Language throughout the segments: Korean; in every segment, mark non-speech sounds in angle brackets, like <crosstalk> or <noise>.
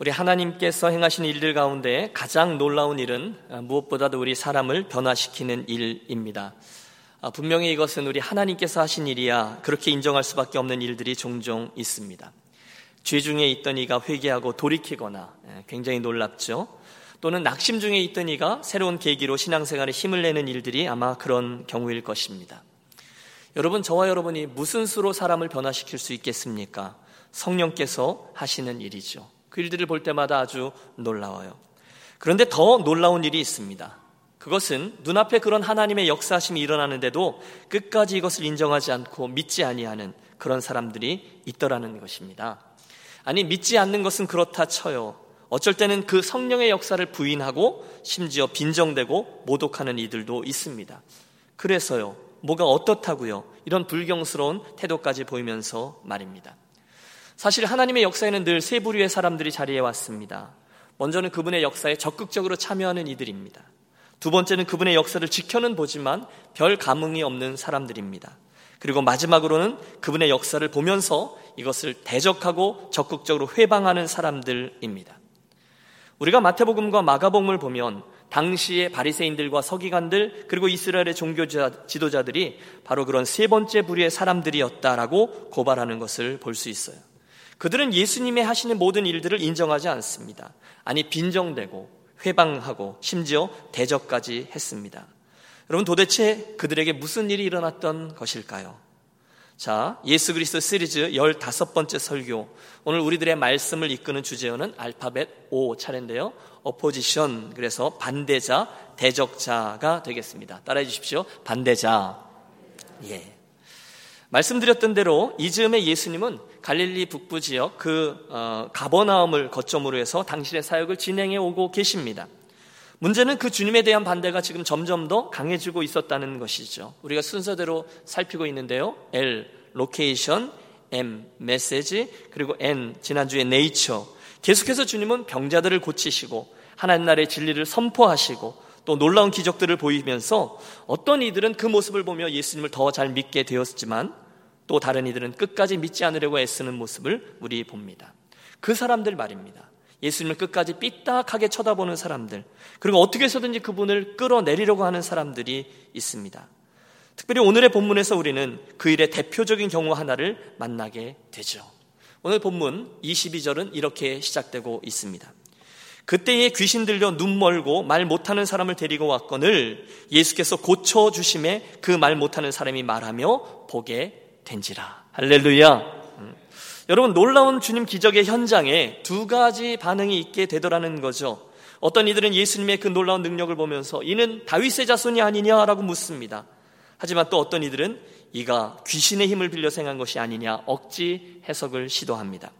우리 하나님께서 행하신 일들 가운데 가장 놀라운 일은 무엇보다도 우리 사람을 변화시키는 일입니다. 아, 분명히 이것은 우리 하나님께서 하신 일이야 그렇게 인정할 수밖에 없는 일들이 종종 있습니다. 죄 중에 있던 이가 회개하고 돌이키거나 예, 굉장히 놀랍죠. 또는 낙심 중에 있던 이가 새로운 계기로 신앙생활에 힘을 내는 일들이 아마 그런 경우일 것입니다. 여러분, 저와 여러분이 무슨 수로 사람을 변화시킬 수 있겠습니까? 성령께서 하시는 일이죠. 그 일들을 볼 때마다 아주 놀라워요. 그런데 더 놀라운 일이 있습니다. 그것은 눈앞에 그런 하나님의 역사심이 일어나는데도 끝까지 이것을 인정하지 않고 믿지 아니하는 그런 사람들이 있더라는 것입니다. 아니 믿지 않는 것은 그렇다 쳐요. 어쩔 때는 그 성령의 역사를 부인하고 심지어 빈정대고 모독하는 이들도 있습니다. 그래서요. 뭐가 어떻다고요? 이런 불경스러운 태도까지 보이면서 말입니다. 사실 하나님의 역사에는 늘 세 부류의 사람들이 자리해 왔습니다. 먼저는 그분의 역사에 적극적으로 참여하는 이들입니다. 두 번째는 그분의 역사를 지켜는 보지만 별 감흥이 없는 사람들입니다. 그리고 마지막으로는 그분의 역사를 보면서 이것을 대적하고 적극적으로 회방하는 사람들입니다. 우리가 마태복음과 마가복음을 보면 당시의 바리새인들과 서기관들 그리고 이스라엘의 종교 지도자들이 바로 그런 세 번째 부류의 사람들이었다라고 고발하는 것을 볼 수 있어요. 그들은 예수님의 하시는 모든 일들을 인정하지 않습니다. 아니, 빈정대고, 회방하고, 심지어 대적까지 했습니다. 여러분, 도대체 그들에게 무슨 일이 일어났던 것일까요? 자, 예수 그리스도 시리즈 15번째 설교. 오늘 우리들의 말씀을 이끄는 주제어는 알파벳 O 차례인데요. 어포지션. 그래서 반대자, 대적자가 되겠습니다. 따라해 주십시오. 반대자. 예. 말씀드렸던 대로 이 즈음에 예수님은 갈릴리 북부 지역 그 어, 가버나움을 거점으로 해서 당신의 사역을 진행해 오고 계십니다. 문제는 그 주님에 대한 반대가 지금 점점 더 강해지고 있었다는 것이죠. 우리가 순서대로 살피고 있는데요. L, location, M, 메시지, 그리고 N, 지난주에 네이처. 계속해서 주님은 병자들을 고치시고 하나님 나라의 진리를 선포하시고 또 놀라운 기적들을 보이면서 어떤 이들은 그 모습을 보며 예수님을 더 잘 믿게 되었지만 또 다른 이들은 끝까지 믿지 않으려고 애쓰는 모습을 우리 봅니다. 그 사람들 말입니다. 예수님을 끝까지 삐딱하게 쳐다보는 사람들, 그리고 어떻게 해서든지 그분을 끌어내리려고 하는 사람들이 있습니다. 특별히 오늘의 본문에서 우리는 그 일의 대표적인 경우 하나를 만나게 되죠. 오늘 본문 22절은 이렇게 시작되고 있습니다. 그때에 귀신 들려 눈 멀고 말 못하는 사람을 데리고 왔거늘 예수께서 고쳐 주심에 그 말 못하는 사람이 말하며 보게 된지라. 할렐루야. 음. 여러분 놀라운 주님 기적의 현장에 두 가지 반응이 있게 되더라는 거죠. 어떤 이들은 예수님의 그 놀라운 능력을 보면서 이는 다윗의 자손이 아니냐라고 묻습니다. 하지만 또 어떤 이들은 이가 귀신의 힘을 빌려 생한 것이 아니냐 억지 해석을 시도합니다.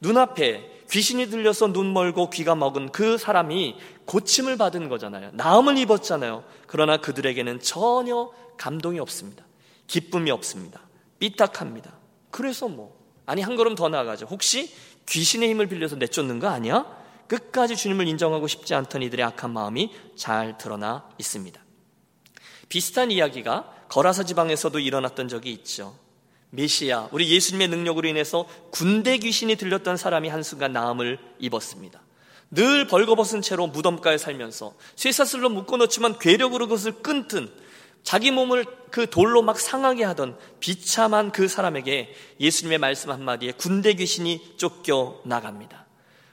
눈앞에 귀신이 들려서 눈 멀고 귀가 먹은 그 사람이 고침을 받은 거잖아요. 나음을 입었잖아요. 그러나 그들에게는 전혀 감동이 없습니다. 기쁨이 없습니다. 삐딱합니다. 그래서 뭐 아니 한 걸음 더 나아가죠. 혹시 귀신의 힘을 빌려서 내쫓는 거 아니야? 끝까지 주님을 인정하고 싶지 않던 이들의 악한 마음이 잘 드러나 있습니다. 비슷한 이야기가 거라사 지방에서도 일어났던 적이 있죠. 메시아, 우리 예수님의 능력으로 인해서 군대 귀신이 들렸던 사람이 한순간 나음을 입었습니다. 늘 벌거벗은 채로 무덤가에 살면서 쇠사슬로 묶어놓지만 괴력으로 그것을 끊든 자기 몸을 그 돌로 막 상하게 하던 비참한 그 사람에게 예수님의 말씀 한마디에 군대 귀신이 쫓겨 나갑니다.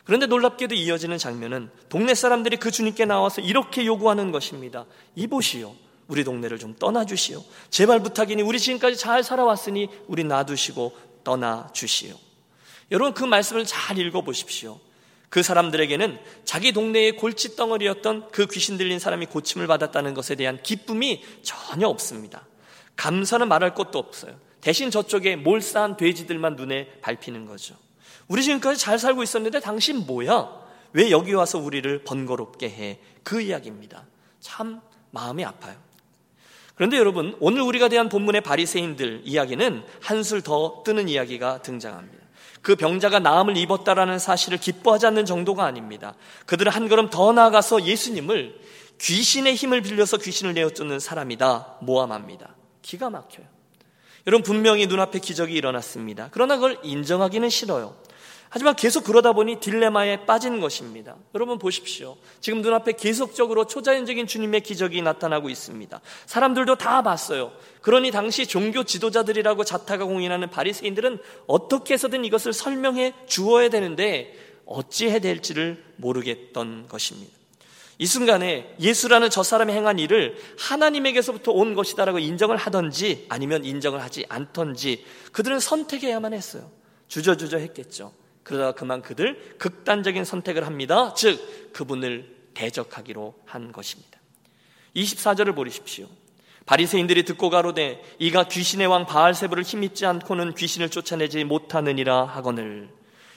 그런데 놀랍게도 이어지는 장면은 동네 사람들이 그 주님께 나와서 이렇게 요구하는 것입니다. 이보시오. 우리 동네를 좀 떠나주시오. 제발 부탁이니 우리 지금까지 잘 살아왔으니 우리 놔두시고 떠나주시오. 여러분 그 말씀을 잘 읽어보십시오. 그 사람들에게는 자기 동네의 골칫덩어리였던 그 귀신 들린 사람이 고침을 받았다는 것에 대한 기쁨이 전혀 없습니다. 감사는 말할 것도 없어요. 대신 저쪽에 몰싸한 돼지들만 눈에 밟히는 거죠. 우리 지금까지 잘 살고 있었는데 당신 뭐야? 왜 여기 와서 우리를 번거롭게 해? 그 이야기입니다. 참 마음이 아파요. 그런데 여러분, 오늘 우리가 대한 본문의 바리새인들 이야기는 한술 더 뜨는 이야기가 등장합니다. 그 병자가 나음을 입었다라는 사실을 기뻐하지 않는 정도가 아닙니다. 그들은 한 걸음 더 나아가서 예수님을 귀신의 힘을 빌려서 귀신을 내어쫓는 사람이다 모함합니다. 기가 막혀요. 여러분 분명히 눈앞에 기적이 일어났습니다. 그러나 그걸 인정하기는 싫어요. 하지만 계속 그러다 보니 딜레마에 빠진 것입니다. 여러분 보십시오. 지금 눈앞에 계속적으로 초자연적인 주님의 기적이 나타나고 있습니다. 사람들도 다 봤어요. 그러니 당시 종교 지도자들이라고 자타가 공인하는 바리새인들은 어떻게 해서든 이것을 설명해 주어야 되는데 어찌해야 될지를 모르겠던 것입니다. 이 순간에 예수라는 저 사람이 행한 일을 하나님에게서부터 온 것이다라고 인정을 하던지 아니면 인정을 하지 않던지 그들은 선택해야만 했어요. 주저주저 했겠죠. 그러다가 그만 그들 극단적인 선택을 합니다. 즉, 그분을 대적하기로 한 것입니다. 24절을 보십시오. 바리새인들이 듣고 가로되 이가 귀신의 왕 바알세부를 힘입지 않고는 귀신을 쫓아내지 못하느니라 하거늘.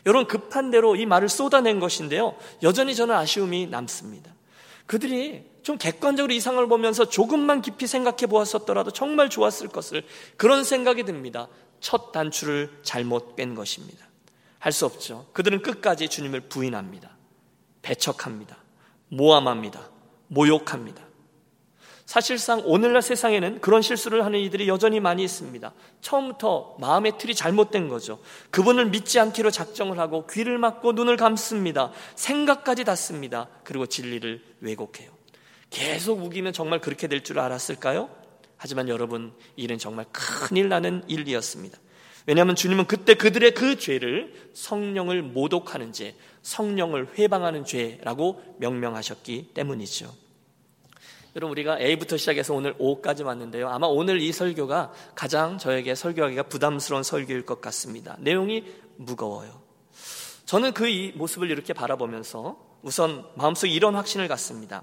여러분 급한 대로 이 말을 쏟아낸 것인데요. 여전히 저는 아쉬움이 남습니다. 그들이 좀 객관적으로 이상을 보면서 조금만 깊이 생각해 보았었더라도 정말 좋았을 것을 그런 생각이 듭니다. 첫 단추를 잘못 뺀 것입니다. 할 수 없죠. 그들은 끝까지 주님을 부인합니다. 배척합니다. 모함합니다. 모욕합니다. 사실상 오늘날 세상에는 그런 실수를 하는 이들이 여전히 많이 있습니다. 처음부터 마음의 틀이 잘못된 거죠. 그분을 믿지 않기로 작정을 하고 귀를 막고 눈을 감습니다. 생각까지 닫습니다. 그리고 진리를 왜곡해요. 계속 우기면 정말 그렇게 될 줄 알았을까요? 하지만 여러분, 일은 정말 큰일 나는 일이었습니다. 왜냐하면 주님은 그때 그들의 그 죄를 성령을 모독하는 죄, 성령을 회방하는 죄라고 명명하셨기 때문이죠. 여러분 우리가 A부터 시작해서 오늘 O까지 왔는데요. 아마 오늘 이 설교가 가장 저에게 설교하기가 부담스러운 설교일 것 같습니다. 내용이 무거워요. 저는 그 이 모습을 이렇게 바라보면서 우선 마음속에 이런 확신을 갖습니다.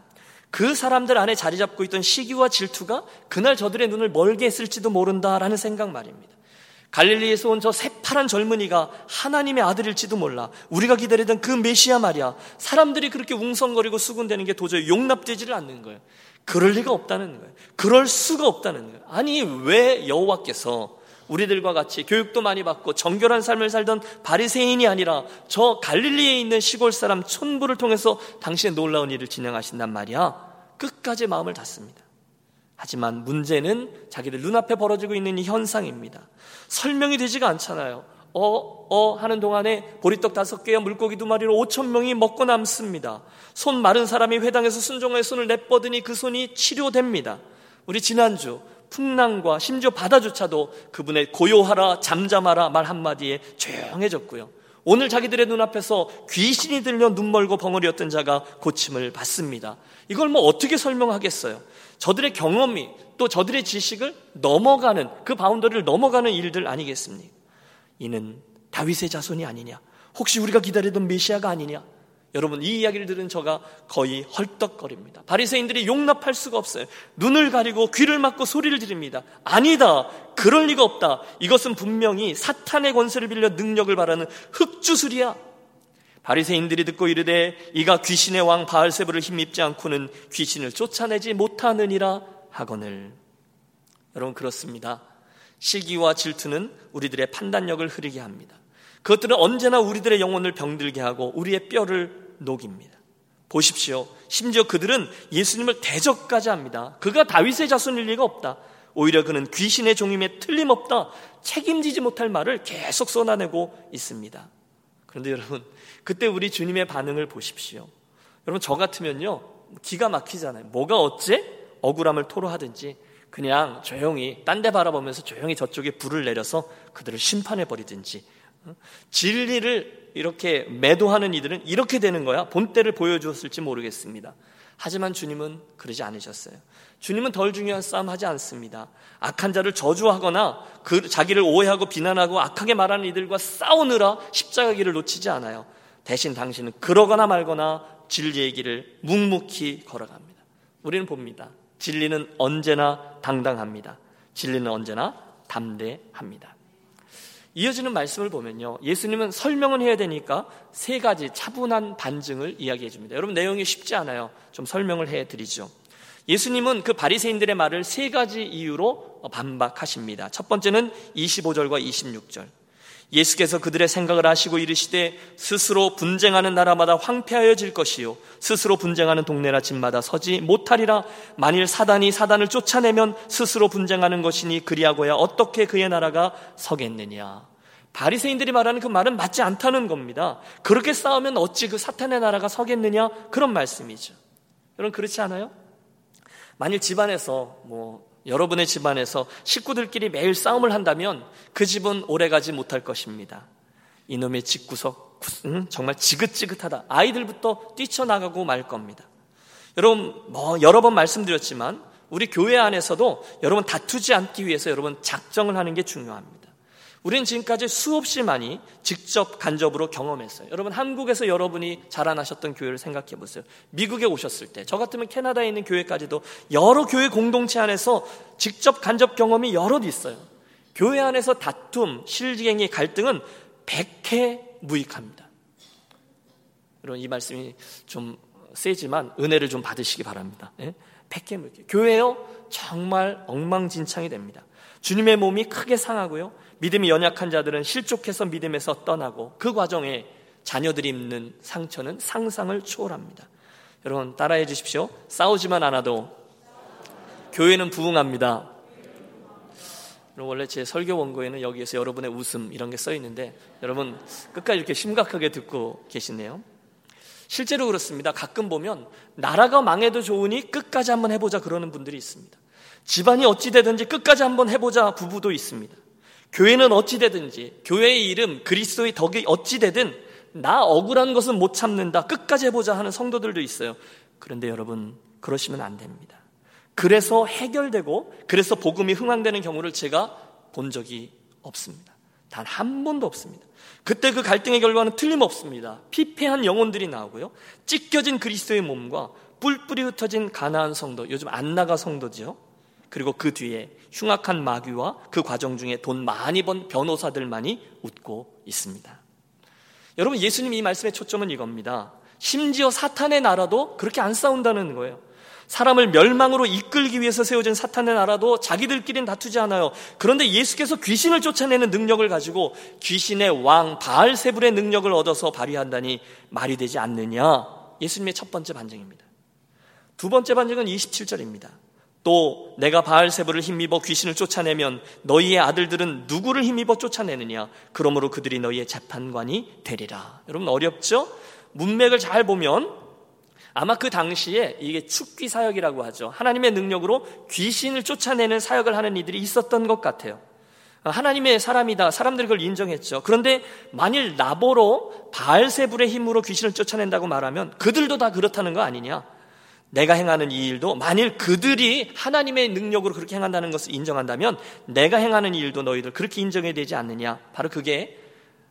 그 사람들 안에 자리 잡고 있던 시기와 질투가 그날 저들의 눈을 멀게 했을지도 모른다라는 생각 말입니다. 갈릴리에서 온 저 새파란 젊은이가 하나님의 아들일지도 몰라. 우리가 기다리던 그 메시아 말이야. 사람들이 그렇게 웅성거리고 수군대는 게 도저히 용납되지를 않는 거예요. 그럴 리가 없다는 거예요. 그럴 수가 없다는 거예요. 아니 왜 여호와께서 우리들과 같이 교육도 많이 받고 정결한 삶을 살던 바리새인이 아니라 저 갈릴리에 있는 시골 사람 촌부를 통해서 당신의 놀라운 일을 진행하신단 말이야. 끝까지 마음을 닫습니다. 하지만 문제는 자기들 눈앞에 벌어지고 있는 이 현상입니다. 설명이 되지가 않잖아요. 어, 어 하는 동안에 보리떡 다섯 개와 물고기 두 마리로 오천 명이 먹고 남습니다. 손 마른 사람이 회당에서 순종하여 손을 내뻗으니 그 손이 치료됩니다. 우리 지난주 풍랑과 심지어 바다조차도 그분의 고요하라 잠잠하라 말 한마디에 조용해졌고요. 오늘 자기들의 눈앞에서 귀신이 들려 눈 멀고 벙어리였던 자가 고침을 받습니다. 이걸 뭐 어떻게 설명하겠어요? 저들의 경험이 또 저들의 지식을 넘어가는 그 바운더리를 넘어가는 일들 아니겠습니까? 이는 다윗의 자손이 아니냐? 혹시 우리가 기다리던 메시아가 아니냐? 여러분 이 이야기를 들은 저가 거의 헐떡거립니다. 바리새인들이 용납할 수가 없어요. 눈을 가리고 귀를 막고 소리를 지릅니다. 아니다. 그럴 리가 없다. 이것은 분명히 사탄의 권세를 빌려 능력을 바라는 흑주술이야. 바리새인들이 듣고 이르되 이가 귀신의 왕 바알세부를 힘입지 않고는 귀신을 쫓아내지 못하느니라 하거늘. 여러분 그렇습니다. 시기와 질투는 우리들의 판단력을 흐리게 합니다. 그것들은 언제나 우리들의 영혼을 병들게 하고 우리의 뼈를 녹입니다. 보십시오. 심지어 그들은 예수님을 대적까지 합니다. 그가 다윗의 자손일 리가 없다. 오히려 그는 귀신의 종임에 틀림없다. 책임지지 못할 말을 계속 쏟아내고 있습니다. 그런데 여러분, 그때 우리 주님의 반응을 보십시오. 여러분, 저 같으면요, 기가 막히잖아요. 뭐가 어째? 억울함을 토로하든지 그냥 조용히 딴 데 바라보면서 조용히 저쪽에 불을 내려서 그들을 심판해 버리든지 진리를 이렇게 매도하는 이들은 이렇게 되는 거야. 본때를 보여주었을지 모르겠습니다. 하지만 주님은 그러지 않으셨어요. 주님은 덜 중요한 싸움 하지 않습니다. 악한 자를 저주하거나 그 자기를 오해하고 비난하고 악하게 말하는 이들과 싸우느라 십자가 길을 놓치지 않아요. 대신 당신은 그러거나 말거나 진리의 길을 묵묵히 걸어갑니다. 우리는 봅니다. 진리는 언제나 당당합니다. 진리는 언제나 담대합니다. 이어지는 말씀을 보면요. 예수님은 설명은 해야 되니까 세 가지 차분한 반증을 이야기해 줍니다. 여러분 내용이 쉽지 않아요. 좀 설명을 해 드리죠. 예수님은 그 바리새인들의 말을 세 가지 이유로 반박하십니다. 첫 번째는 25절과 26절. 예수께서 그들의 생각을 아시고 이르시되 스스로 분쟁하는 나라마다 황폐하여질 것이요 스스로 분쟁하는 동네나 집마다 서지 못하리라 만일 사단이 사단을 쫓아내면 스스로 분쟁하는 것이니 그리하고야 어떻게 그의 나라가 서겠느냐 바리새인들이 말하는 그 말은 맞지 않다는 겁니다. 그렇게 싸우면 어찌 그 사탄의 나라가 서겠느냐 그런 말씀이죠. 여러분 그렇지 않아요? 만일 집안에서 뭐 여러분의 집안에서 식구들끼리 매일 싸움을 한다면 그 집은 오래가지 못할 것입니다. 이놈의 집구석 음, 정말 지긋지긋하다. 아이들부터 뛰쳐나가고 말 겁니다. 여러분 뭐 여러 번 말씀드렸지만 우리 교회 안에서도 여러분 다투지 않기 위해서 여러분 작정을 하는 게 중요합니다. 우리는 지금까지 수없이 많이 직접 간접으로 경험했어요. 여러분 한국에서 여러분이 자라나셨던 교회를 생각해 보세요. 미국에 오셨을 때, 저 같으면 캐나다에 있는 교회까지도 여러 교회 공동체 안에서 직접 간접 경험이 여럿 있어요. 교회 안에서 다툼, 실갱이, 갈등은 백해 무익합니다. 여러분 이 말씀이 좀 세지만 은혜를 좀 받으시기 바랍니다. 예? 백해 무익. 교회요 정말 엉망진창이 됩니다. 주님의 몸이 크게 상하고요. 믿음이 연약한 자들은 실족해서 믿음에서 떠나고 그 과정에 자녀들이 입는 상처는 상상을 초월합니다. 여러분 따라해 주십시오. 싸우지만 않아도 교회는 부흥합니다. 원래 제 설교 원고에는 여기에서 여러분의 웃음 이런 게 써 있는데 여러분 끝까지 이렇게 심각하게 듣고 계시네요. 실제로 그렇습니다. 가끔 보면 나라가 망해도 좋으니 끝까지 한번 해보자 그러는 분들이 있습니다. 집안이 어찌되든지 끝까지 한번 해보자 부부도 있습니다. 교회는 어찌되든지 교회의 이름 그리스도의 덕이 어찌되든 나 억울한 것은 못 참는다 끝까지 해보자 하는 성도들도 있어요. 그런데 여러분 그러시면 안 됩니다. 그래서 해결되고 그래서 복음이 흥황되는 경우를 제가 본 적이 없습니다. 단 한 번도 없습니다. 그때 그 갈등의 결과는 틀림없습니다. 피폐한 영혼들이 나오고요. 찢겨진 그리스도의 몸과 뿔뿔이 흩어진 가나안 성도, 요즘 안나가 성도지요. 그리고 그 뒤에 흉악한 마귀와 그 과정 중에 돈 많이 번 변호사들만이 웃고 있습니다. 여러분, 예수님 이 말씀의 초점은 이겁니다. 심지어 사탄의 나라도 그렇게 안 싸운다는 거예요. 사람을 멸망으로 이끌기 위해서 세워진 사탄의 나라도 자기들끼리는 다투지 않아요. 그런데 예수께서 귀신을 쫓아내는 능력을 가지고 귀신의 왕 바알세불의 능력을 얻어서 발휘한다니 말이 되지 않느냐. 예수님의 첫 번째 반증입니다. 두 번째 반증은 27절입니다. 또 내가 바알세불을 힘입어 귀신을 쫓아내면 너희의 아들들은 누구를 힘입어 쫓아내느냐? 그러므로 그들이 너희의 재판관이 되리라. 여러분 어렵죠? 문맥을 잘 보면 아마 그 당시에 이게 축귀 사역이라고 하죠. 하나님의 능력으로 귀신을 쫓아내는 사역을 하는 이들이 있었던 것 같아요. 하나님의 사람이다. 사람들이 그걸 인정했죠. 그런데 만일 나보로 바알세불의 힘으로 귀신을 쫓아낸다고 말하면 그들도 다 그렇다는 거 아니냐? 내가 행하는 이 일도 만일 그들이 하나님의 능력으로 그렇게 행한다는 것을 인정한다면 내가 행하는 이 일도 너희들 그렇게 인정해야 되지 않느냐? 바로 그게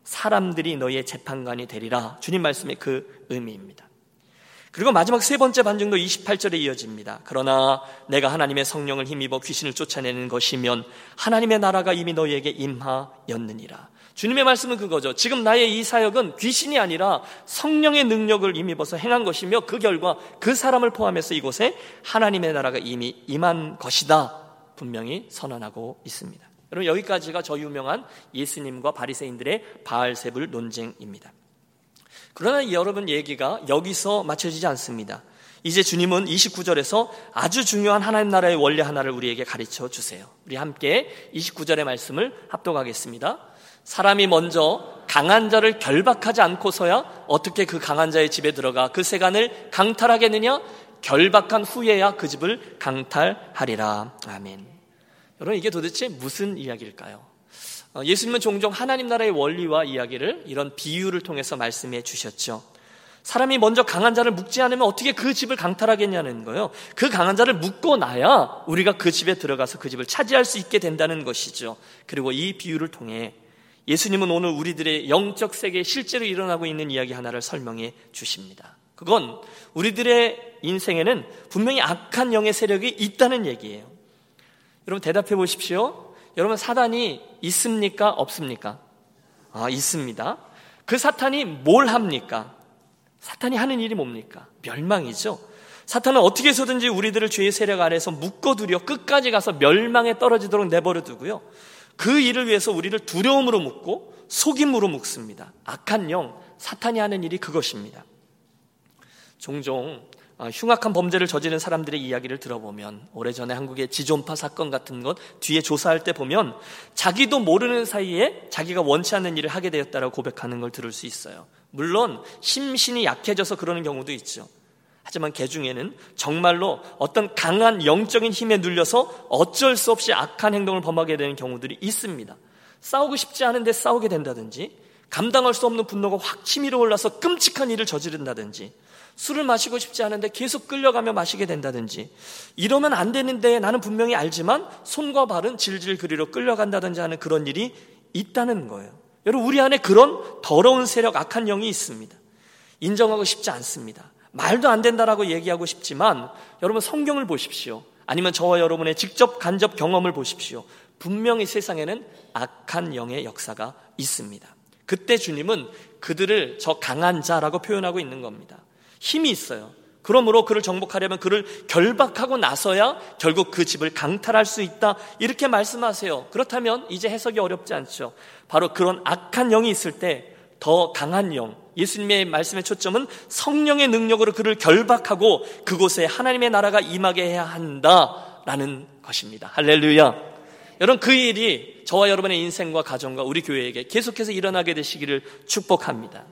사람들이 너희의 재판관이 되리라. 주님 말씀의 그 의미입니다. 그리고 마지막 세 번째 반증도 28절에 이어집니다. 그러나 내가 하나님의 성령을 힘입어 귀신을 쫓아내는 것이면 하나님의 나라가 이미 너희에게 임하였느니라. 주님의 말씀은 그거죠. 지금 나의 이 사역은 귀신이 아니라 성령의 능력을 힘입어서 행한 것이며 그 결과 그 사람을 포함해서 이곳에 하나님의 나라가 이미 임한 것이다. 분명히 선언하고 있습니다. 여러분 여기까지가 저 유명한 예수님과 바리새인들의 바알세불 논쟁입니다. 그러나 여러분 얘기가 여기서 맞춰지지 않습니다. 이제 주님은 29절에서 아주 중요한 하나님 나라의 원리 하나를 우리에게 가르쳐 주세요. 우리 함께 29절의 말씀을 합독하겠습니다. 사람이 먼저 강한 자를 결박하지 않고서야 어떻게 그 강한 자의 집에 들어가 그 세간을 강탈하겠느냐? 결박한 후에야 그 집을 강탈하리라. 아멘. 여러분, 이게 도대체 무슨 이야기일까요? 어, 예수님은 종종 하나님 나라의 원리와 이야기를 이런 비유를 통해서 말씀해 주셨죠. 사람이 먼저 강한 자를 묶지 않으면 어떻게 그 집을 강탈하겠냐는 거예요. 그 강한 자를 묶고 나야 우리가 그 집에 들어가서 그 집을 차지할 수 있게 된다는 것이죠. 그리고 이 비유를 통해 예수님은 오늘 우리들의 영적 세계에 실제로 일어나고 있는 이야기 하나를 설명해 주십니다. 그건 우리들의 인생에는 분명히 악한 영의 세력이 있다는 얘기예요. 여러분 대답해 보십시오. 여러분 사단이 있습니까? 없습니까? 아, 있습니다. 그 사탄이 뭘 합니까? 사탄이 하는 일이 뭡니까? 멸망이죠. 사탄은 어떻게 해서든지 우리들을 죄의 세력 아래서 묶어두려 끝까지 가서 멸망에 떨어지도록 내버려 두고요. 그 일을 위해서 우리를 두려움으로 묶고 속임으로 묶습니다. 악한 영, 사탄이 하는 일이 그것입니다. 종종 어, 흉악한 범죄를 저지른 사람들의 이야기를 들어보면 오래전에 한국의 지존파 사건 같은 것 뒤에 조사할 때 보면 자기도 모르는 사이에 자기가 원치 않는 일을 하게 되었다라고 고백하는 걸 들을 수 있어요. 물론 심신이 약해져서 그러는 경우도 있죠. 하지만 개 중에는 정말로 어떤 강한 영적인 힘에 눌려서 어쩔 수 없이 악한 행동을 범하게 되는 경우들이 있습니다. 싸우고 싶지 않은데 싸우게 된다든지 감당할 수 없는 분노가 확 치밀어 올라서 끔찍한 일을 저지른다든지 술을 마시고 싶지 않은데 계속 끌려가며 마시게 된다든지 이러면 안 되는데 나는 분명히 알지만 손과 발은 질질 그리로 끌려간다든지 하는 그런 일이 있다는 거예요. 여러분 우리 안에 그런 더러운 세력 악한 영이 있습니다. 인정하고 싶지 않습니다. 말도 안 된다라고 얘기하고 싶지만 여러분 성경을 보십시오. 아니면 저와 여러분의 직접 간접 경험을 보십시오. 분명히 세상에는 악한 영의 역사가 있습니다. 그때 주님은 그들을 저 강한 자라고 표현하고 있는 겁니다. 힘이 있어요. 그러므로 그를 정복하려면 그를 결박하고 나서야 결국 그 집을 강탈할 수 있다. 이렇게 말씀하세요. 그렇다면 이제 해석이 어렵지 않죠. 바로 그런 악한 영이 있을 때 더 강한 영, 예수님의 말씀의 초점은 성령의 능력으로 그를 결박하고 그곳에 하나님의 나라가 임하게 해야 한다라는 것입니다. 할렐루야. 여러분 그 일이 저와 여러분의 인생과 가정과 우리 교회에게 계속해서 일어나게 되시기를 축복합니다.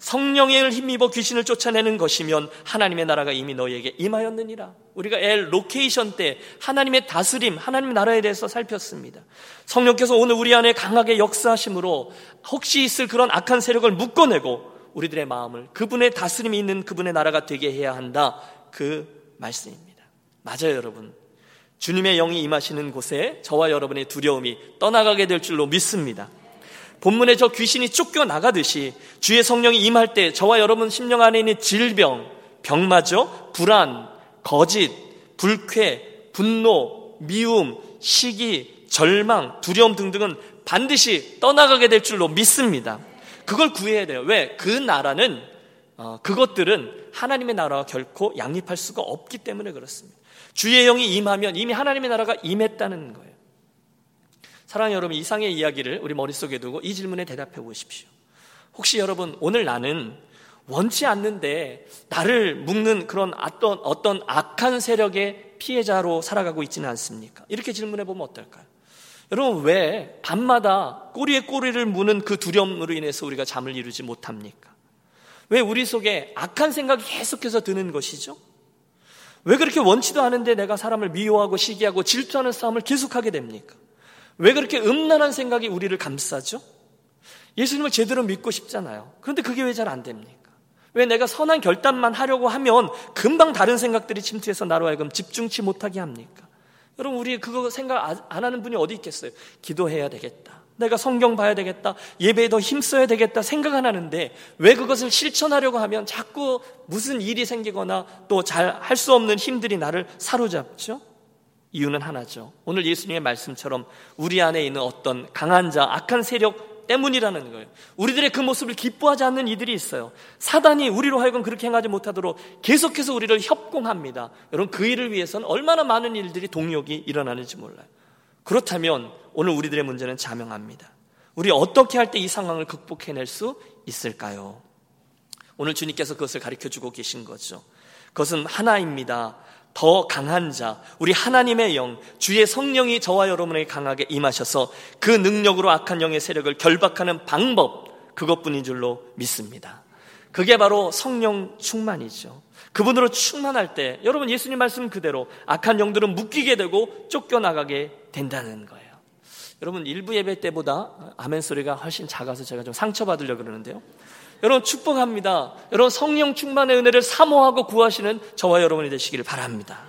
성령을 힘입어 귀신을 쫓아내는 것이면 하나님의 나라가 이미 너희에게 임하였느니라. 우리가 L location 때 하나님의 다스림, 하나님의 나라에 대해서 살폈습니다. 성령께서 오늘 우리 안에 강하게 역사하심으로 혹시 있을 그런 악한 세력을 묶어내고 우리들의 마음을 그분의 다스림이 있는 그분의 나라가 되게 해야 한다. 그 말씀입니다. 맞아요, 여러분. 주님의 영이 임하시는 곳에 저와 여러분의 두려움이 떠나가게 될 줄로 믿습니다. 본문에 저 귀신이 쫓겨 나가듯이 주의 성령이 임할 때 저와 여러분 심령 안에 있는 질병, 병마저, 불안, 거짓, 불쾌, 분노, 미움, 시기, 절망, 두려움 등등은 반드시 떠나가게 될 줄로 믿습니다. 그걸 구해야 돼요. 왜? 그 나라는 어, 그것들은 하나님의 나라와 결코 양립할 수가 없기 때문에 그렇습니다. 주의 영이 임하면 이미 하나님의 나라가 임했다는 거예요. 사랑하는 여러분, 이상의 이야기를 우리 머릿속에 두고 이 질문에 대답해 보십시오. 혹시 여러분, 오늘 나는 원치 않는데 나를 묶는 그런 어떤, 어떤 악한 세력의 피해자로 살아가고 있지는 않습니까? 이렇게 질문해 보면 어떨까요? 여러분, 왜 밤마다 꼬리에 꼬리를 무는 그 두려움으로 인해서 우리가 잠을 이루지 못합니까? 왜 우리 속에 악한 생각이 계속해서 드는 것이죠? 왜 그렇게 원치도 않은데 내가 사람을 미워하고 시기하고 질투하는 싸움을 계속하게 됩니까? 왜 그렇게 음란한 생각이 우리를 감싸죠? 예수님을 제대로 믿고 싶잖아요. 그런데 그게 왜 잘 안 됩니까? 왜 내가 선한 결단만 하려고 하면 금방 다른 생각들이 침투해서 나로 하여금 집중치 못하게 합니까? 여러분, 우리 그거 생각 안 하는 분이 어디 있겠어요? 기도해야 되겠다. 내가 성경 봐야 되겠다. 예배에 더 힘써야 되겠다. 생각 안 하는데 왜 그것을 실천하려고 하면 자꾸 무슨 일이 생기거나 또 잘 할 수 없는 힘들이 나를 사로잡죠? 이유는 하나죠. 오늘 예수님의 말씀처럼 우리 안에 있는 어떤 강한 자, 악한 세력 때문이라는 거예요. 우리들의 그 모습을 기뻐하지 않는 이들이 있어요. 사단이 우리로 하여금 그렇게 행하지 못하도록 계속해서 우리를 협공합니다. 여러분 그 일을 위해서는 얼마나 많은 일들이 동력이 일어나는지 몰라요. 그렇다면 오늘 우리들의 문제는 자명합니다. 우리 어떻게 할 때 이 상황을 극복해낼 수 있을까요? 오늘 주님께서 그것을 가르쳐 주고 계신 거죠. 그것은 하나입니다. 더 강한 자, 우리 하나님의 영, 주의 성령이 저와 여러분에게 강하게 임하셔서 그 능력으로 악한 영의 세력을 결박하는 방법, 그것뿐인 줄로 믿습니다. 그게 바로 성령 충만이죠. 그분으로 충만할 때 여러분 예수님 말씀 그대로 악한 영들은 묶이게 되고 쫓겨나가게 된다는 거예요. 여러분 일부 예배 때보다 아멘 소리가 훨씬 작아서 제가 좀 상처받으려고 그러는데요. 여러분 축복합니다. 여러분 성령 충만의 은혜를 사모하고 구하시는 저와 여러분이 되시기를 바랍니다.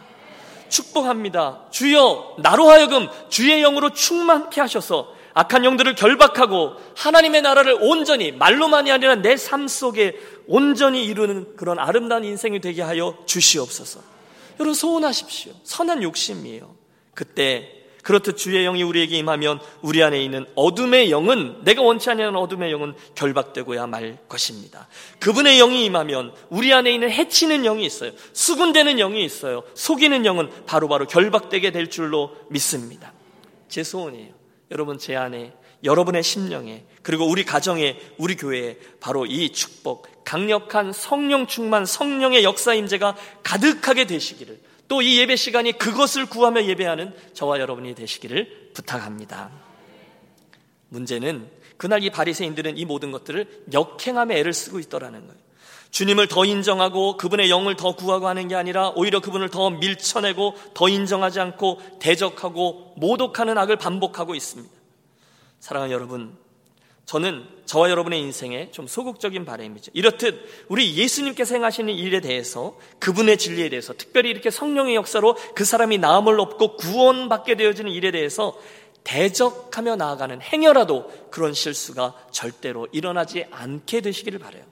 축복합니다. 주여 나로 하여금 주의 영으로 충만케 하셔서 악한 영들을 결박하고 하나님의 나라를 온전히 말로만이 아니라 내 삶 속에 온전히 이루는 그런 아름다운 인생이 되게 하여 주시옵소서. 여러분 소원하십시오. 선한 욕심이에요. 그때 그렇듯 주의 영이 우리에게 임하면 우리 안에 있는 어둠의 영은 내가 원치 않는 어둠의 영은 결박되고야 말 것입니다. 그분의 영이 임하면 우리 안에 있는 해치는 영이 있어요. 수군되는 영이 있어요. 속이는 영은 바로바로 바로 결박되게 될 줄로 믿습니다. 제 소원이에요. 여러분 제 안에 여러분의 심령에 그리고 우리 가정에 우리 교회에 바로 이 축복 강력한 성령 충만 성령의 역사 임재가 가득하게 되시기를 또 이 예배 시간이 그것을 구하며 예배하는 저와 여러분이 되시기를 부탁합니다. 문제는 그날 이 바리새인들은 이 모든 것들을 역행함에 애를 쓰고 있더라는 거예요. 주님을 더 인정하고 그분의 영을 더 구하고 하는 게 아니라 오히려 그분을 더 밀쳐내고 더 인정하지 않고 대적하고 모독하는 악을 반복하고 있습니다. 사랑하는 여러분, 저는 저와 여러분의 인생에 좀 소극적인 바람이죠. 이렇듯 우리 예수님께서 행하시는 일에 대해서 그분의 진리에 대해서 특별히 이렇게 성령의 역사로 그 사람이 나음을 얻고 구원받게 되어지는 일에 대해서 대적하며 나아가는 행여라도 그런 실수가 절대로 일어나지 않게 되시기를 바래요.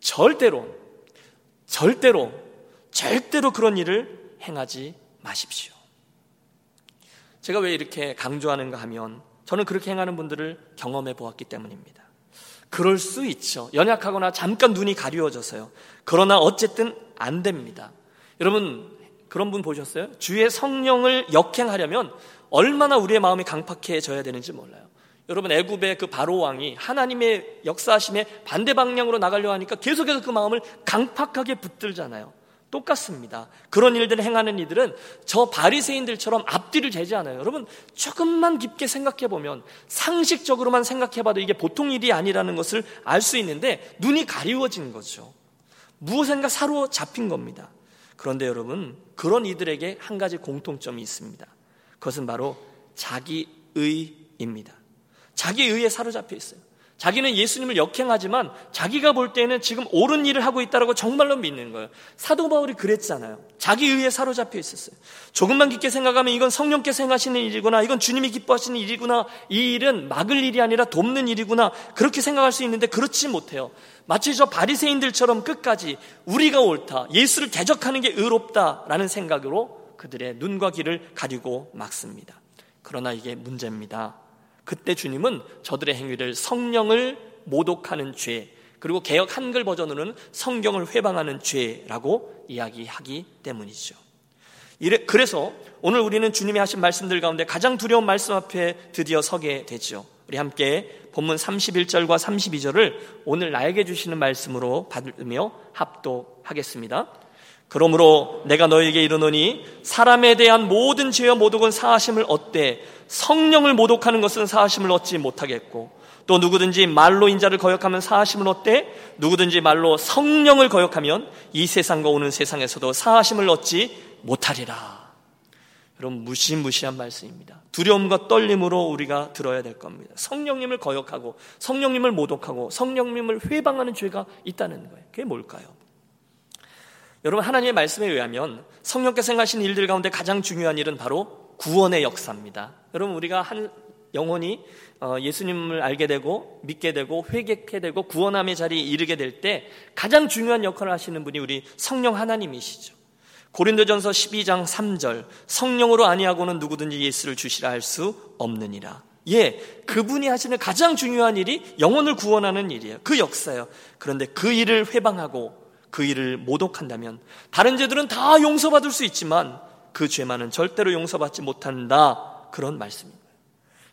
절대로, 절대로, 절대로 그런 일을 행하지 마십시오. 제가 왜 이렇게 강조하는가 하면 저는 그렇게 행하는 분들을 경험해 보았기 때문입니다. 그럴 수 있죠. 연약하거나 잠깐 눈이 가리워져서요. 그러나 어쨌든 안 됩니다. 여러분, 그런 분 보셨어요? 주의 성령을 역행하려면 얼마나 우리의 마음이 강팍해져야 되는지 몰라요. 여러분 애굽의 그 바로 왕이 하나님의 역사하심에 반대 방향으로 나가려 하니까 계속해서 그 마음을 강팍하게 붙들잖아요. 똑같습니다. 그런 일들을 행하는 이들은 저 바리새인들처럼 앞뒤를 재지 않아요. 여러분 조금만 깊게 생각해 보면 상식적으로만 생각해 봐도 이게 보통 일이 아니라는 것을 알 수 있는데 눈이 가리워진 거죠. 무엇인가 사로잡힌 겁니다. 그런데 여러분 그런 이들에게 한 가지 공통점이 있습니다. 그것은 바로 자기의입니다. 자기 의에 사로잡혀 있어요. 자기는 예수님을 역행하지만 자기가 볼 때는 지금 옳은 일을 하고 있다라고 정말로 믿는 거예요. 사도 바울이 그랬잖아요. 자기 의에 사로잡혀 있었어요. 조금만 깊게 생각하면 이건 성령께서 행하시는 일이구나. 이건 주님이 기뻐하시는 일이구나. 이 일은 막을 일이 아니라 돕는 일이구나. 그렇게 생각할 수 있는데 그렇지 못해요. 마치 저 바리새인들처럼 끝까지 우리가 옳다. 예수를 대적하는 게 의롭다라는 생각으로 그들의 눈과 귀를 가리고 막습니다. 그러나 이게 문제입니다. 그때 주님은 저들의 행위를 성령을 모독하는 죄, 그리고 개혁 한글 버전으로는 성경을 회방하는 죄라고 이야기하기 때문이죠. 그래서 오늘 우리는 주님이 하신 말씀들 가운데 가장 두려운 말씀 앞에 드디어 서게 되죠. 우리 함께 본문 31절과 32절을 오늘 나에게 주시는 말씀으로 받으며 합독하겠습니다. 그러므로 내가 너에게 이르노니 사람에 대한 모든 죄와 모독은 사하심을 얻되 성령을 모독하는 것은 사하심을 얻지 못하겠고 또 누구든지 말로 인자를 거역하면 사하심을 얻되 누구든지 말로 성령을 거역하면 이 세상과 오는 세상에서도 사하심을 얻지 못하리라. 여러분 무시무시한 말씀입니다. 두려움과 떨림으로 우리가 들어야 될 겁니다. 성령님을 거역하고 성령님을 모독하고 성령님을 회방하는 죄가 있다는 거예요. 그게 뭘까요? 여러분 하나님의 말씀에 의하면 성령께서 행하신 일들 가운데 가장 중요한 일은 바로 구원의 역사입니다. 여러분 우리가 한 영혼이 어, 예수님을 알게 되고 믿게 되고 회개케 되고 구원함의 자리에 이르게 될 때 가장 중요한 역할을 하시는 분이 우리 성령 하나님이시죠. 고린도전서 12장 3절 성령으로 아니하고는 누구든지 예수를 주시라 할 수 없느니라. 예, 그분이 하시는 가장 중요한 일이 영혼을 구원하는 일이에요. 그 역사예요. 그런데 그 일을 회방하고 그 일을 모독한다면 다른 죄들은 다 용서받을 수 있지만 그 죄만은 절대로 용서받지 못한다. 그런 말씀입니다.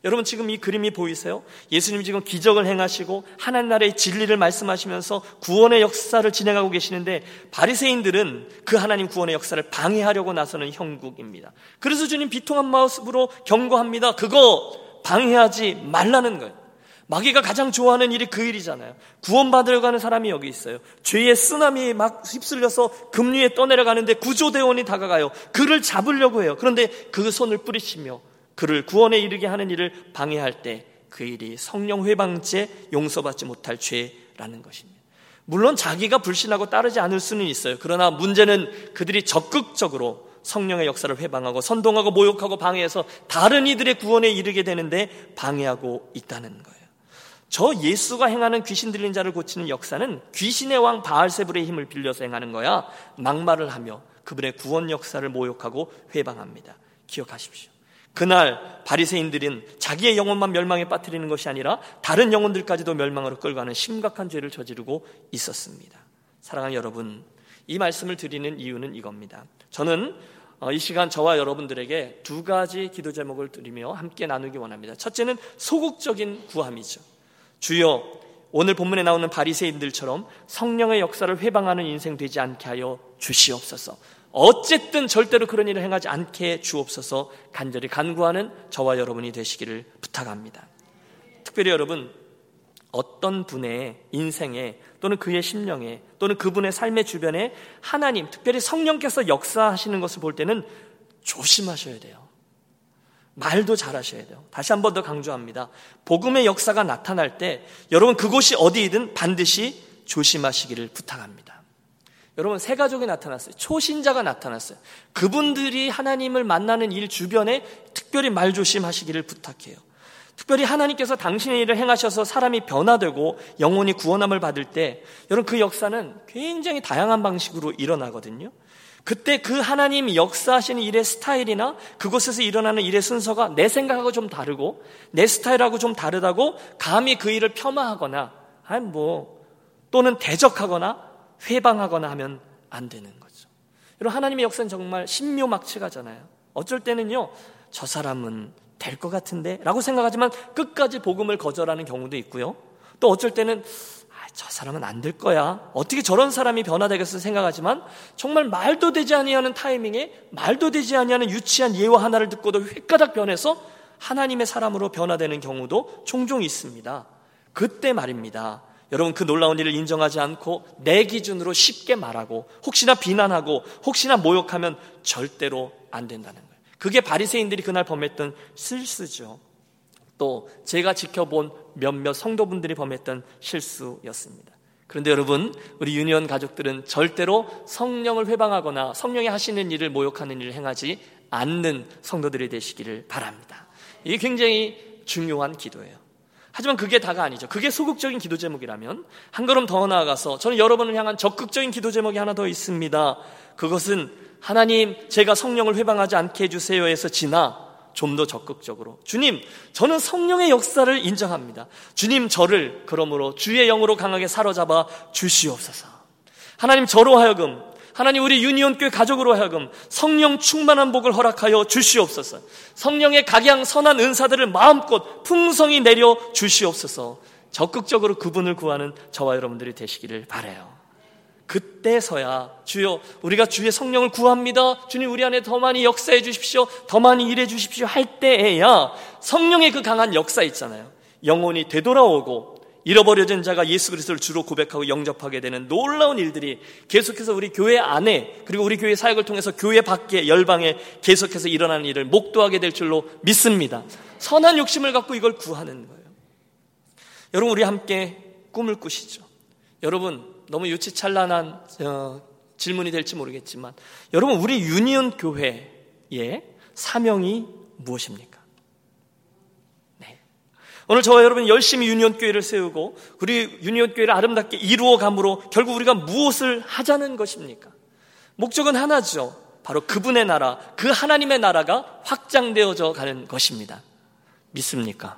여러분 지금 이 그림이 보이세요? 예수님 지금 기적을 행하시고 하나님 나라의 진리를 말씀하시면서 구원의 역사를 진행하고 계시는데 바리새인들은 그 하나님 구원의 역사를 방해하려고 나서는 형국입니다. 그래서 주님 비통한 마음으로 경고합니다. 그거 방해하지 말라는 거예요. 마귀가 가장 좋아하는 일이 그 일이잖아요. 구원받으려 가는 사람이 여기 있어요. 죄의 쓰나미에 막 휩쓸려서 금리에 떠내려가는데 구조대원이 다가가요. 그를 잡으려고 해요. 그런데 그 손을 뿌리치며 그를 구원에 이르게 하는 일을 방해할 때 그 일이 성령 회방죄 용서받지 못할 죄라는 것입니다. 물론 자기가 불신하고 따르지 않을 수는 있어요. 그러나 문제는 그들이 적극적으로 성령의 역사를 회방하고 선동하고 모욕하고 방해해서 다른 이들의 구원에 이르게 되는데 방해하고 있다는 거예요. 저 예수가 행하는 귀신 들린 자를 고치는 역사는 귀신의 왕 바알세불의 힘을 빌려서 행하는 거야. 막말을 하며 그분의 구원 역사를 모욕하고 회방합니다. 기억하십시오. 그날 바리새인들은 자기의 영혼만 멸망에 빠뜨리는 것이 아니라 다른 영혼들까지도 멸망으로 끌고 가는 심각한 죄를 저지르고 있었습니다. 사랑하는 여러분, 이 말씀을 드리는 이유는 이겁니다. 저는 어, 이 시간 저와 여러분들에게 두 가지 기도 제목을 드리며 함께 나누기 원합니다. 첫째는 소극적인 구함이죠. 주여 오늘 본문에 나오는 바리새인들처럼 성령의 역사를 회방하는 인생 되지 않게 하여 주시옵소서. 어쨌든 절대로 그런 일을 행하지 않게 주옵소서 간절히 간구하는 저와 여러분이 되시기를 부탁합니다. 특별히 여러분 어떤 분의 인생에 또는 그의 심령에 또는 그분의 삶의 주변에 하나님, 특별히 성령께서 역사하시는 것을 볼 때는 조심하셔야 돼요. 말도 잘하셔야 돼요. 다시 한 번 더 강조합니다. 복음의 역사가 나타날 때 여러분 그곳이 어디이든 반드시 조심하시기를 부탁합니다. 여러분 새 가족이 나타났어요. 초신자가 나타났어요. 그분들이 하나님을 만나는 일 주변에 특별히 말 조심하시기를 부탁해요. 특별히 하나님께서 당신의 일을 행하셔서 사람이 변화되고 영혼이 구원함을 받을 때 여러분 그 역사는 굉장히 다양한 방식으로 일어나거든요. 그때 그 하나님 역사하시는 일의 스타일이나 그곳에서 일어나는 일의 순서가 내 생각하고 좀 다르고 내 스타일하고 좀 다르다고 감히 그 일을 폄하하거나 아니 뭐 또는 대적하거나 회방하거나 하면 안 되는 거죠. 여러분 하나님의 역사는 정말 신묘막측하잖아요. 어쩔 때는요 저 사람은 될 것 같은데 라고 생각하지만 끝까지 복음을 거절하는 경우도 있고요. 또 어쩔 때는 저 사람은 안 될 거야. 어떻게 저런 사람이 변화되겠어 생각하지만 정말 말도 되지 아니하는 타이밍에 말도 되지 아니하는 유치한 예화 하나를 듣고도 획가닥 변해서 하나님의 사람으로 변화되는 경우도 종종 있습니다. 그때 말입니다. 여러분 그 놀라운 일을 인정하지 않고 내 기준으로 쉽게 말하고 혹시나 비난하고 혹시나 모욕하면 절대로 안 된다는 거예요. 그게 바리새인들이 그날 범했던 실수죠. 또 제가 지켜본 몇몇 성도분들이 범했던 실수였습니다. 그런데 여러분, 우리 유니온 가족들은 절대로 성령을 회방하거나 성령이 하시는 일을 모욕하는 일을 행하지 않는 성도들이 되시기를 바랍니다. 이게 굉장히 중요한 기도예요. 하지만 그게 다가 아니죠. 그게 소극적인 기도 제목이라면 한 걸음 더 나아가서 저는 여러분을 향한 적극적인 기도 제목이 하나 더 있습니다. 그것은 하나님 제가 성령을 회방하지 않게 해주세요에서 지나 좀 더 적극적으로 주님 저는 성령의 역사를 인정합니다. 주님 저를 그러므로 주의 영으로 강하게 사로잡아 주시옵소서. 하나님 저로 하여금 하나님 우리 유니온교회 가족으로 하여금 성령 충만한 복을 허락하여 주시옵소서. 성령의 각양 선한 은사들을 마음껏 풍성히 내려 주시옵소서. 적극적으로 그분을 구하는 저와 여러분들이 되시기를 바래요. 그때서야 주여 우리가 주의 성령을 구합니다. 주님 우리 안에 더 많이 역사해 주십시오. 더 많이 일해 주십시오. 할 때에야 성령의 그 강한 역사 있잖아요. 영혼이 되돌아오고 잃어버려진 자가 예수 그리스도를 주로 고백하고 영접하게 되는 놀라운 일들이 계속해서 우리 교회 안에 그리고 우리 교회 사역을 통해서 교회 밖에 열방에 계속해서 일어나는 일을 목도하게 될 줄로 믿습니다. 선한 욕심을 갖고 이걸 구하는 거예요. 여러분 우리 함께 꿈을 꾸시죠. 여러분 너무 유치찬란한 어, 질문이 될지 모르겠지만 여러분 우리 유니온 교회의 사명이 무엇입니까? 네. 오늘 저와 여러분 열심히 유니온 교회를 세우고 우리 유니온 교회를 아름답게 이루어 감으로 결국 우리가 무엇을 하자는 것입니까? 목적은 하나죠. 바로 그분의 나라, 그 하나님의 나라가 확장되어져 가는 것입니다. 믿습니까?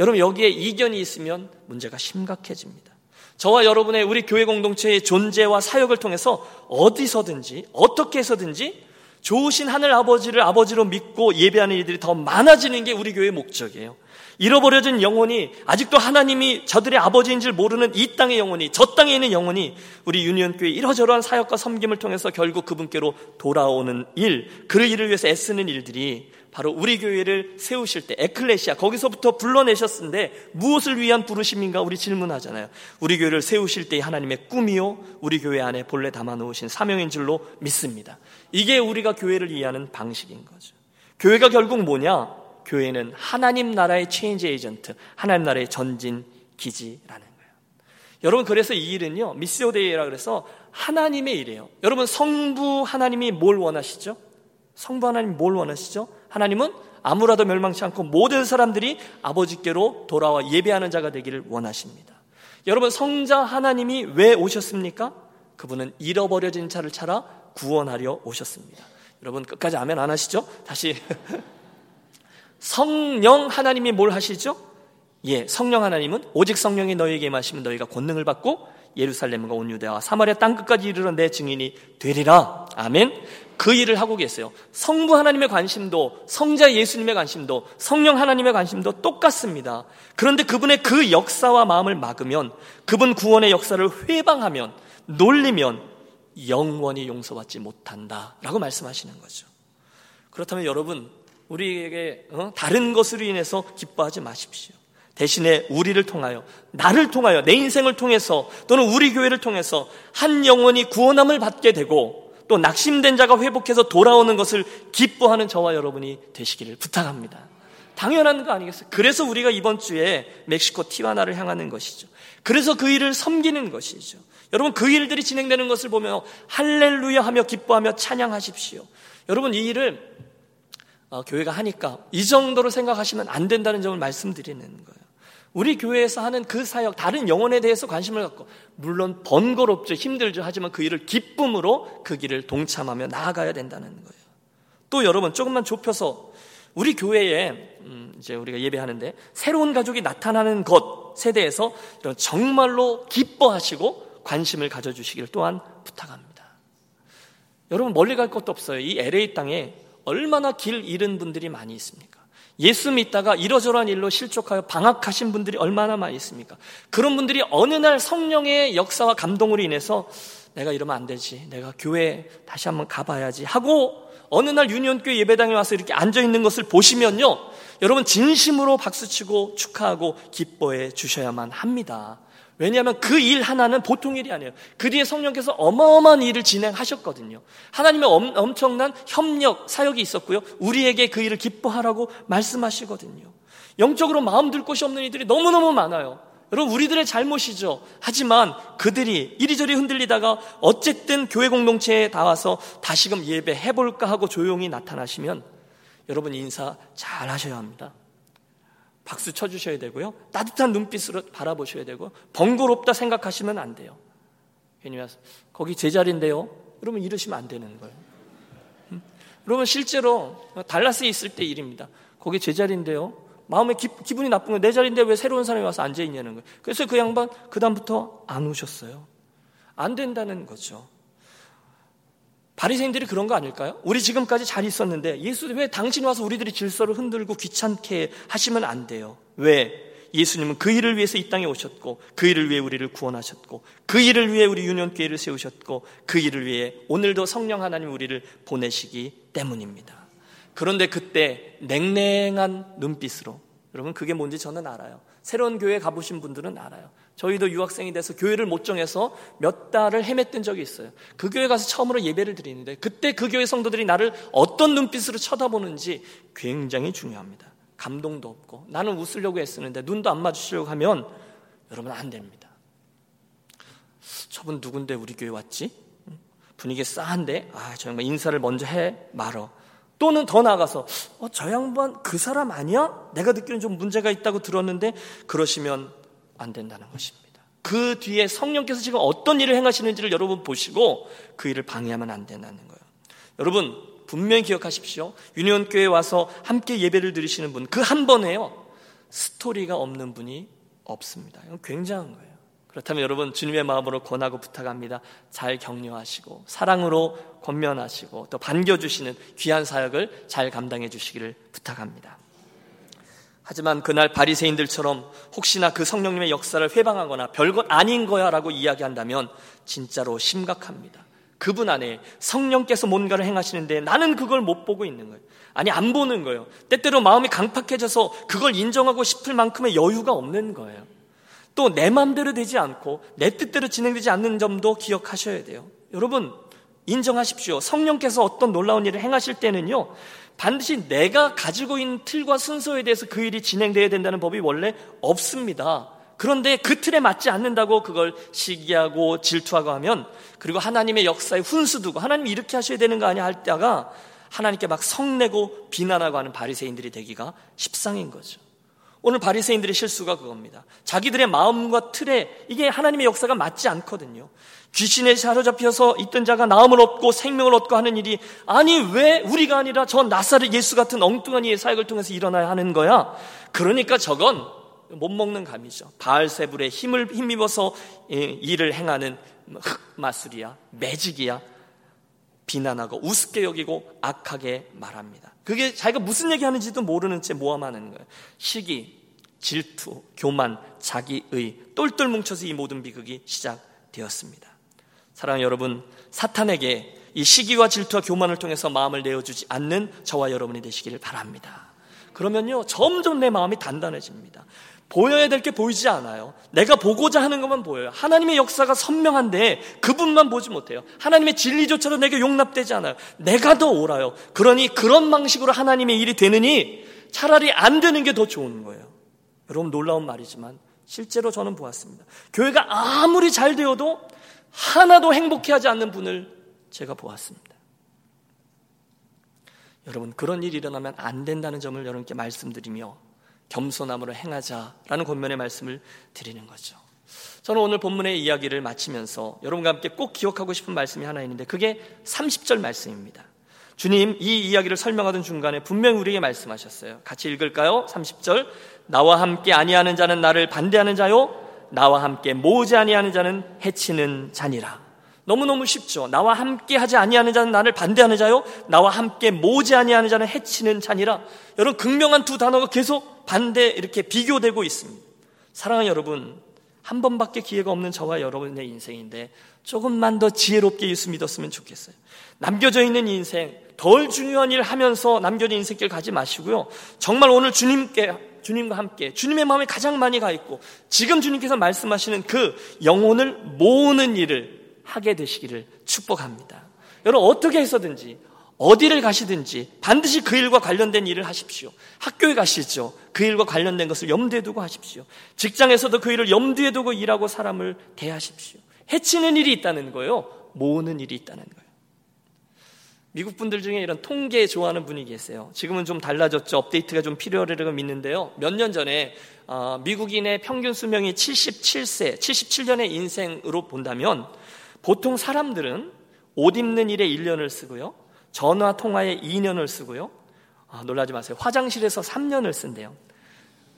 여러분 여기에 이견이 있으면 문제가 심각해집니다. 저와 여러분의 우리 교회 공동체의 존재와 사역을 통해서 어디서든지 어떻게 해서든지 좋으신 하늘 아버지를 아버지로 믿고 예배하는 이들이 더 많아지는 게 우리 교회의 목적이에요. 잃어버려진 영혼이 아직도 하나님이 저들의 아버지인 줄 모르는 이 땅의 영혼이 저 땅에 있는 영혼이 우리 유니온 교회 이러저러한 사역과 섬김을 통해서 결국 그분께로 돌아오는 일, 그 일을 위해서 애쓰는 일들이 바로 우리 교회를 세우실 때 에클레시아 거기서부터 불러내셨는데 무엇을 위한 부르심인가 우리 질문하잖아요. 우리 교회를 세우실 때 하나님의 꿈이요 우리 교회 안에 본래 담아 놓으신 사명인 줄로 믿습니다. 이게 우리가 교회를 이해하는 방식인 거죠. 교회가 결국 뭐냐? 교회는 하나님 나라의 체인지 에이전트, 하나님 나라의 전진 기지라는 거예요. 여러분 그래서 이 일은요 미스오데이라 그래서 하나님의 일이에요. 여러분 성부 하나님이 뭘 원하시죠? 성부 하나님 뭘 원하시죠? 하나님은 아무라도 멸망치 않고 모든 사람들이 아버지께로 돌아와 예배하는 자가 되기를 원하십니다. 여러분 성자 하나님이 왜 오셨습니까? 그분은 잃어버려진 자를 찾아 구원하려 오셨습니다. 여러분 끝까지 아멘 안 하시죠? 다시 <laughs> 성령 하나님이 뭘 하시죠? 예, 성령 하나님은 오직 성령이 너희에게 임하시면 너희가 권능을 받고 예루살렘과 온 유대와 사마리아 땅 끝까지 이르러 내 증인이 되리라. 아멘. 그 일을 하고 계세요. 성부 하나님의 관심도 성자 예수님의 관심도 성령 하나님의 관심도 똑같습니다. 그런데 그분의 그 역사와 마음을 막으면 그분 구원의 역사를 회방하면 놀리면 영원히 용서받지 못한다라고 말씀하시는 거죠. 그렇다면 여러분 우리에게 어? 다른 것으로 인해서 기뻐하지 마십시오. 대신에 우리를 통하여, 나를 통하여, 내 인생을 통해서 또는 우리 교회를 통해서 한 영혼이 구원함을 받게 되고 또 낙심된 자가 회복해서 돌아오는 것을 기뻐하는 저와 여러분이 되시기를 부탁합니다. 당연한 거 아니겠어요? 그래서 우리가 이번 주에 멕시코 티와나를 향하는 것이죠. 그래서 그 일을 섬기는 것이죠. 여러분 그 일들이 진행되는 것을 보며 할렐루야 하며 기뻐하며 찬양하십시오. 여러분 이 일을 어, 교회가 하니까 이 정도로 생각하시면 안 된다는 점을 말씀드리는 거예요. 우리 교회에서 하는 그 사역, 다른 영혼에 대해서 관심을 갖고, 물론 번거롭죠, 힘들죠. 하지만 그 일을 기쁨으로 그 길을 동참하며 나아가야 된다는 거예요. 또 여러분, 조금만 좁혀서 우리 교회에, 음, 이제 우리가 예배하는데, 새로운 가족이 나타나는 것에 대해서 정말로 기뻐하시고 관심을 가져주시기를 또한 부탁합니다. 여러분, 멀리 갈 것도 없어요. 이 LA 땅에 얼마나 길 잃은 분들이 많이 있습니까? 예수 믿다가 이러저러한 일로 실족하여 방학하신 분들이 얼마나 많이 있습니까? 그런 분들이 어느 날 성령의 역사와 감동으로 인해서 내가 이러면 안 되지. 내가 교회 다시 한번 가봐야지. 하고 어느 날 유니온교회 예배당에 와서 이렇게 앉아 있는 것을 보시면요. 여러분 진심으로 박수치고 축하하고 기뻐해 주셔야만 합니다. 왜냐하면 그 일 하나는 보통 일이 아니에요. 그 뒤에 성령께서 어마어마한 일을 진행하셨거든요. 하나님의 엄, 청난 협력, 사역이 있었고요. 우리에게 그 일을 기뻐하라고 말씀하시거든요. 영적으로 마음 들 곳이 없는 이들이 너무너무 많아요. 여러분, 우리들의 잘못이죠. 하지만 그들이 이리저리 흔들리다가 어쨌든 교회 공동체에 나와서 다시금 예배 해볼까 하고 조용히 나타나시면 여러분 인사 잘 하셔야 합니다. 박수 쳐주셔야 되고요. 따뜻한 눈빛으로 바라보셔야 되고 번거롭다 생각하시면 안 돼요. 괜히 와서 거기 제자리인데요. 여러분 이러시면 안 되는 거예요. 음? 여러분 실제로 달라스에 있을 때 일입니다. 거기 제자리인데요. 마음에 기, 분이 나쁜 거예요. 내 자리인데 왜 새로운 사람이 와서 앉아 있냐는 거예요. 그래서 그 양반 그 다음부터 안 오셨어요. 안 된다는 거죠. 바리새인들이 그런 거 아닐까요? 우리 지금까지 잘 있었는데 예수 왜 당신 와서 우리들이 질서를 흔들고 귀찮게 하시면 안 돼요. 왜? 예수님은 그 일을 위해서 이 땅에 오셨고 그 일을 위해 우리를 구원하셨고 그 일을 위해 우리 유년 교회를 세우셨고 그 일을 위해 오늘도 성령 하나님 우리를 보내시기 때문입니다. 그런데 그때 냉랭한 눈빛으로 여러분 그게 뭔지 저는 알아요. 새로운 교회 가보신 분들은 알아요. 저희도 유학생이 돼서 교회를 못 정해서 몇 달을 헤맸던 적이 있어요. 그 교회 가서 처음으로 예배를 드리는데 그때 그 교회 성도들이 나를 어떤 눈빛으로 쳐다보는지 굉장히 중요합니다. 감동도 없고 나는 웃으려고 했었는데 눈도 안 마주치려고 하면 여러분 안 됩니다. 저분 누군데 우리 교회 왔지? 분위기 싸한데 아 정말 인사를 먼저 해 말어. 또는 더 나아가서 어, 저 양반 그 사람 아니야? 내가 듣기로는 좀 문제가 있다고 들었는데 그러시면 안 된다는 것입니다. 그 뒤에 성령께서 지금 어떤 일을 행하시는지를 여러분 보시고 그 일을 방해하면 안 된다는 거예요. 여러분 분명히 기억하십시오. 유니온교회에 와서 함께 예배를 드리시는 분 그 한 번에요. 스토리가 없는 분이 없습니다. 이건 굉장한 거예요. 그렇다면 여러분 주님의 마음으로 권하고 부탁합니다. 잘 격려하시고 사랑으로 권면하시고 또 반겨주시는 귀한 사역을 잘 감당해 주시기를 부탁합니다. 하지만 그날 바리새인들처럼 혹시나 그 성령님의 역사를 회방하거나 별것 아닌 거야라고 이야기한다면 진짜로 심각합니다. 그분 안에 성령께서 뭔가를 행하시는데 나는 그걸 못 보고 있는 거예요. 아니 안 보는 거예요. 때때로 마음이 강팍해져서 그걸 인정하고 싶을 만큼의 여유가 없는 거예요. 또 내 마음대로 되지 않고 내 뜻대로 진행되지 않는 점도 기억하셔야 돼요. 여러분 인정하십시오. 성령께서 어떤 놀라운 일을 행하실 때는요. 반드시 내가 가지고 있는 틀과 순서에 대해서 그 일이 진행되어야 된다는 법이 원래 없습니다. 그런데 그 틀에 맞지 않는다고 그걸 시기하고 질투하고 하면 그리고 하나님의 역사에 훈수 두고 하나님이 이렇게 하셔야 되는 거 아니야 할 때가 하나님께 막 성내고 비난하고 하는 바리새인들이 되기가 십상인 거죠. 오늘 바리새인들의 실수가 그겁니다. 자기들의 마음과 틀에 이게 하나님의 역사가 맞지 않거든요. 귀신에 사로잡혀서 있던 자가 나음을 얻고 생명을 얻고 하는 일이 아니 왜 우리가 아니라 저 나사렛 예수 같은 엉뚱한 이의 사역을 통해서 일어나야 하는 거야? 그러니까 저건 못 먹는 감이죠. 바알세불에 힘을 힘입어서 예, 일을 행하는 흑마술이야, 매직이야, 비난하고 우습게 여기고 악하게 말합니다. 그게 자기가 무슨 얘기 하는지도 모르는 채 모함하는 거예요. 시기, 질투, 교만, 자기의 똘똘 뭉쳐서 이 모든 비극이 시작되었습니다. 사랑하는 여러분, 사탄에게 이 시기와 질투와 교만을 통해서 마음을 내어주지 않는 저와 여러분이 되시기를 바랍니다. 그러면요, 점점 내 마음이 단단해집니다. 보여야 될 게 보이지 않아요. 내가 보고자 하는 것만 보여요. 하나님의 역사가 선명한데 그분만 보지 못해요. 하나님의 진리조차도 내게 용납되지 않아요. 내가 더 옳아요. 그러니 그런 방식으로 하나님의 일이 되느니 차라리 안 되는 게 더 좋은 거예요. 여러분 놀라운 말이지만 실제로 저는 보았습니다. 교회가 아무리 잘 되어도 하나도 행복해하지 않는 분을 제가 보았습니다. 여러분 그런 일이 일어나면 안 된다는 점을 여러분께 말씀드리며 겸손함으로 행하자라는 권면의 말씀을 드리는 거죠. 저는 오늘 본문의 이야기를 마치면서 여러분과 함께 꼭 기억하고 싶은 말씀이 하나 있는데 그게 30절 말씀입니다. 주님 이 이야기를 설명하던 중간에 분명히 우리에게 말씀하셨어요. 같이 읽을까요? 30절 나와 함께 아니하는 자는 나를 반대하는 자요 나와 함께 모으지 아니하는 자는 해치는 자니라. 너무너무 쉽죠. 나와 함께 하지 아니하는 자는 나를 반대하는 자요. 나와 함께 모지 아니하는 자는 해치는 자니라. 여러분 극명한 두 단어가 계속 반대 이렇게 비교되고 있습니다. 사랑하는 여러분, 한 번밖에 기회가 없는 저와 여러분의 인생인데 조금만 더 지혜롭게 예수 믿었으면 좋겠어요. 남겨져 있는 인생, 덜 중요한 일 하면서 남겨진 인생길 가지 마시고요. 정말 오늘 주님께 주님과 함께 주님의 마음에 가장 많이 가 있고 지금 주님께서 말씀하시는 그 영혼을 모으는 일을 하게 되시기를 축복합니다. 여러분 어떻게 해서든지 어디를 가시든지 반드시 그 일과 관련된 일을 하십시오. 학교에 가시죠. 그 일과 관련된 것을 염두에 두고 하십시오. 직장에서도 그 일을 염두에 두고 일하고 사람을 대하십시오. 해치는 일이 있다는 거예요. 모으는 일이 있다는 거예요. 미국 분들 중에 이런 통계 좋아하는 분이 계세요. 지금은 좀 달라졌죠. 업데이트가 좀 필요하리라고 믿는데요. 몇 년 전에 어, 미국인의 평균 수명이 77세, 77년의 인생으로 본다면 보통 사람들은 옷 입는 일에 1년을 쓰고요. 전화 통화에 2년을 쓰고요. 아, 놀라지 마세요. 화장실에서 3년을 쓴대요.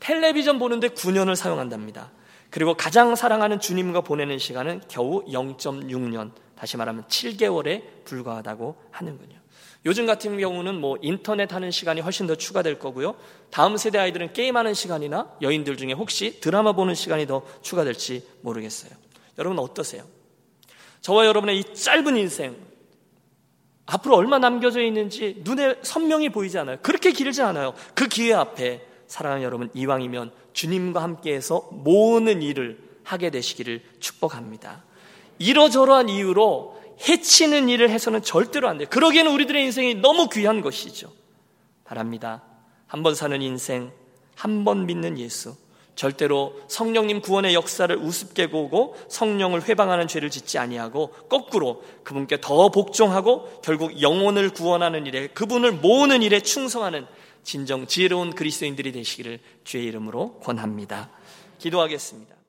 텔레비전 보는데 9년을 사용한답니다. 그리고 가장 사랑하는 주님과 보내는 시간은 겨우 0.6년, 다시 말하면 7개월에 불과하다고 하는군요. 요즘 같은 경우는 뭐 인터넷 하는 시간이 훨씬 더 추가될 거고요. 다음 세대 아이들은 게임하는 시간이나 여인들 중에 혹시 드라마 보는 시간이 더 추가될지 모르겠어요. 여러분 어떠세요? 저와 여러분의 이 짧은 인생, 앞으로 얼마 남겨져 있는지 눈에 선명히 보이지 않아요. 그렇게 길지 않아요. 그 기회 앞에 사랑하는 여러분, 이왕이면 주님과 함께해서 모으는 일을 하게 되시기를 축복합니다. 이러저러한 이유로 해치는 일을 해서는 절대로 안 돼요. 그러기에는 우리들의 인생이 너무 귀한 것이죠. 바랍니다. 한 번 사는 인생, 한 번 믿는 예수, 절대로 성령님 구원의 역사를 우습게 보고 성령을 회방하는 죄를 짓지 아니하고 거꾸로 그분께 더 복종하고 결국 영혼을 구원하는 일에 그분을 모으는 일에 충성하는 진정 지혜로운 그리스도인들이 되시기를 주의 이름으로 권합니다. 기도하겠습니다.